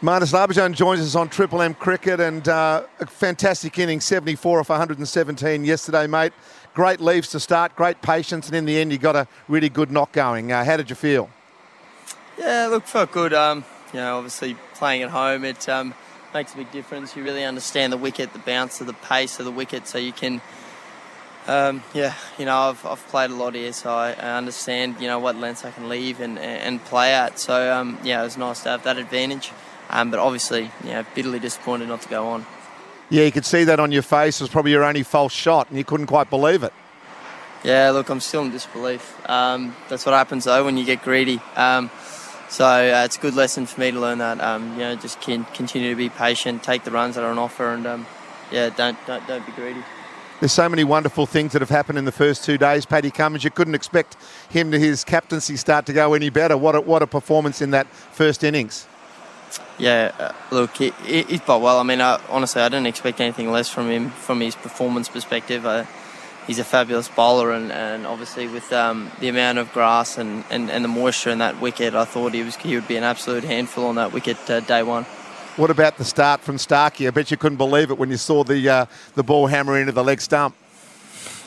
Marnus Labuschagne joins us on Triple M Cricket and uh, a fantastic inning, 74 off 117 yesterday, mate. Great leaves to start, great patience, and in the end, you got a really good knock going. Uh, how did you feel? Yeah, look, felt good. Um, you know, obviously playing at home, it um, makes a big difference. You really understand the wicket, the bounce of the pace of the wicket, so you can. Um, yeah, you know, I've, I've played a lot here, so I, I understand, you know, what lengths I can leave and, and play at. So, um, yeah, it was nice to have that advantage. Um, but obviously, you know, bitterly disappointed not to go on. Yeah, you could see that on your face. It was probably your only false shot, and you couldn't quite believe it. Yeah, look, I'm still in disbelief. Um, that's what happens though when you get greedy. Um, so uh, it's a good lesson for me to learn that. Um, you know, just can continue to be patient, take the runs that are on offer, and um, yeah, don't, don't don't be greedy. There's so many wonderful things that have happened in the first two days. Paddy Cummins, you couldn't expect him to his captaincy start to go any better. What a, what a performance in that first innings. Yeah, uh, look, he, he, he's played well. I mean, uh, honestly, I didn't expect anything less from him from his performance perspective. Uh, he's a fabulous bowler, and, and obviously with um, the amount of grass and, and, and the moisture in that wicket, I thought he was he would be an absolute handful on that wicket uh, day one. What about the start from Starkey? I bet you couldn't believe it when you saw the uh, the ball hammer into the leg stump.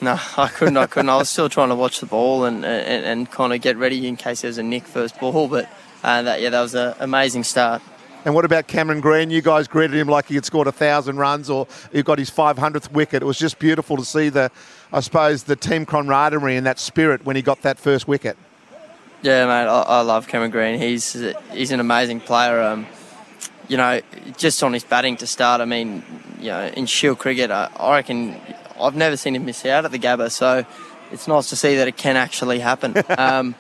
No, I couldn't. I couldn't. I was still trying to watch the ball and, and, and kind of get ready in case there was a nick first ball, but uh, that yeah, that was an amazing start. And what about Cameron Green? You guys greeted him like he had scored a thousand runs or he got his 500th wicket. It was just beautiful to see the, I suppose, the team camaraderie and that spirit when he got that first wicket. Yeah, mate, I, I love Cameron Green. He's he's an amazing player. Um, you know, just on his batting to start. I mean, you know, in Shield cricket, I, I reckon I've never seen him miss out at the Gabba. So it's nice to see that it can actually happen. Um,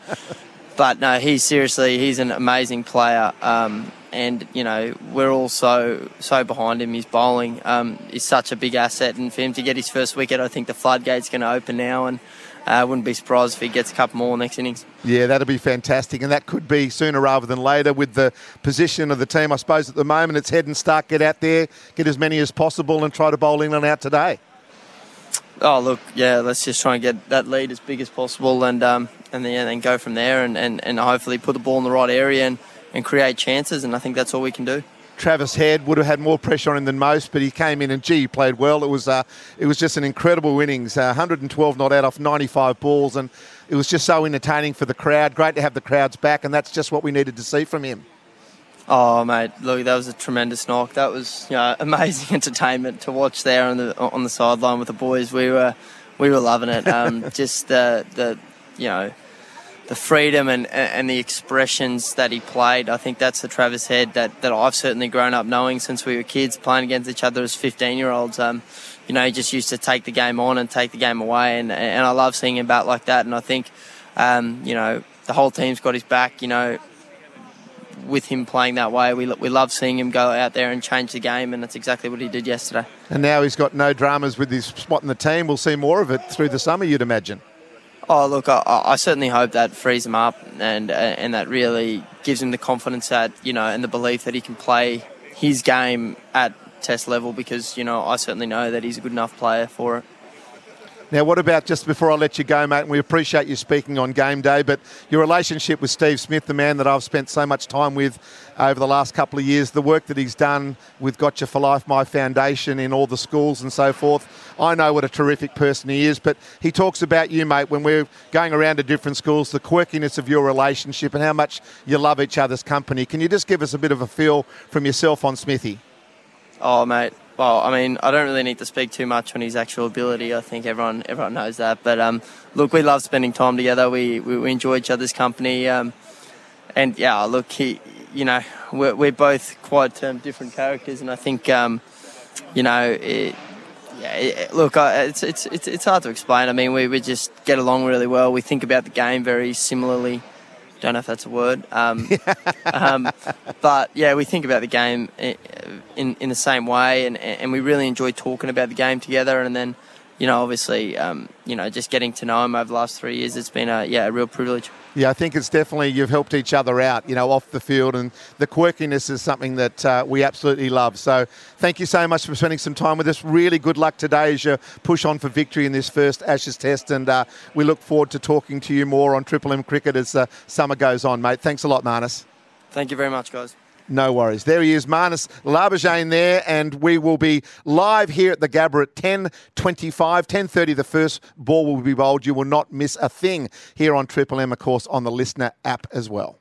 but no, he's seriously he's an amazing player. Um, and you know we're all so so behind him. His bowling um, is such a big asset, and for him to get his first wicket, I think the floodgate's going to open now, and I uh, wouldn't be surprised if he gets a couple more next innings. Yeah, that'd be fantastic, and that could be sooner rather than later with the position of the team. I suppose at the moment it's head and start, get out there, get as many as possible, and try to bowl England out today. Oh look, yeah, let's just try and get that lead as big as possible, and um, and then, then go from there, and, and, and hopefully put the ball in the right area and and create chances. And I think that's all we can do. Travis Head would have had more pressure on him than most, but he came in and gee, he played well. It was uh, it was just an incredible innings, uh, 112 not out off 95 balls, and it was just so entertaining for the crowd. Great to have the crowds back, and that's just what we needed to see from him. Oh mate, look, that was a tremendous knock. That was you know, amazing entertainment to watch there on the on the sideline with the boys. We were we were loving it. Um, just the the you know the freedom and, and the expressions that he played. I think that's the Travis Head that, that I've certainly grown up knowing since we were kids playing against each other as 15 year olds. Um, you know, he just used to take the game on and take the game away, and, and I love seeing him back like that. And I think, um, you know, the whole team's got his back. You know, with him playing that way, we we love seeing him go out there and change the game, and that's exactly what he did yesterday. And now he's got no dramas with his spot in the team. We'll see more of it through the summer, you'd imagine. Oh, look, I, I, certainly hope that frees him up and uh, and that really gives him the confidence that you know and the belief that he can play his game at test level because you know I certainly know that he's a good enough player for it. Now, what about just before I let you go, mate? And we appreciate you speaking on game day, but your relationship with Steve Smith, the man that I've spent so much time with over the last couple of years, the work that he's done with Gotcha for Life, my foundation in all the schools and so forth. I know what a terrific person he is, but he talks about you, mate, when we're going around to different schools, the quirkiness of your relationship and how much you love each other's company. Can you just give us a bit of a feel from yourself on Smithy? Oh, mate, well, I mean, I don't really need to speak too much on his actual ability. I think everyone everyone knows that. But um, look, we love spending time together. We we, we enjoy each other's company. Um, and yeah, look, he, you know, we're, we're both quite um, different characters, and I think, um, you know, it, yeah, it, look, it's, it's it's it's hard to explain. I mean, we, we just get along really well. We think about the game very similarly. Don't know if that's a word. Um, um, but yeah, we think about the game in, in the same way, and, and we really enjoy talking about the game together. And then, you know, obviously, um, you know, just getting to know him over the last three years, it's been a yeah a real privilege. Yeah, I think it's definitely you've helped each other out, you know, off the field, and the quirkiness is something that uh, we absolutely love. So, thank you so much for spending some time with us. Really good luck today as you push on for victory in this first Ashes Test, and uh, we look forward to talking to you more on Triple M Cricket as the summer goes on, mate. Thanks a lot, Marnus. Thank you very much, guys. No worries. There he is, Marnus Labuschagne there, and we will be live here at the Gabba at 10.25, 10.30 the first ball will be bowled. You will not miss a thing here on Triple M, of course, on the LiSTNR app as well.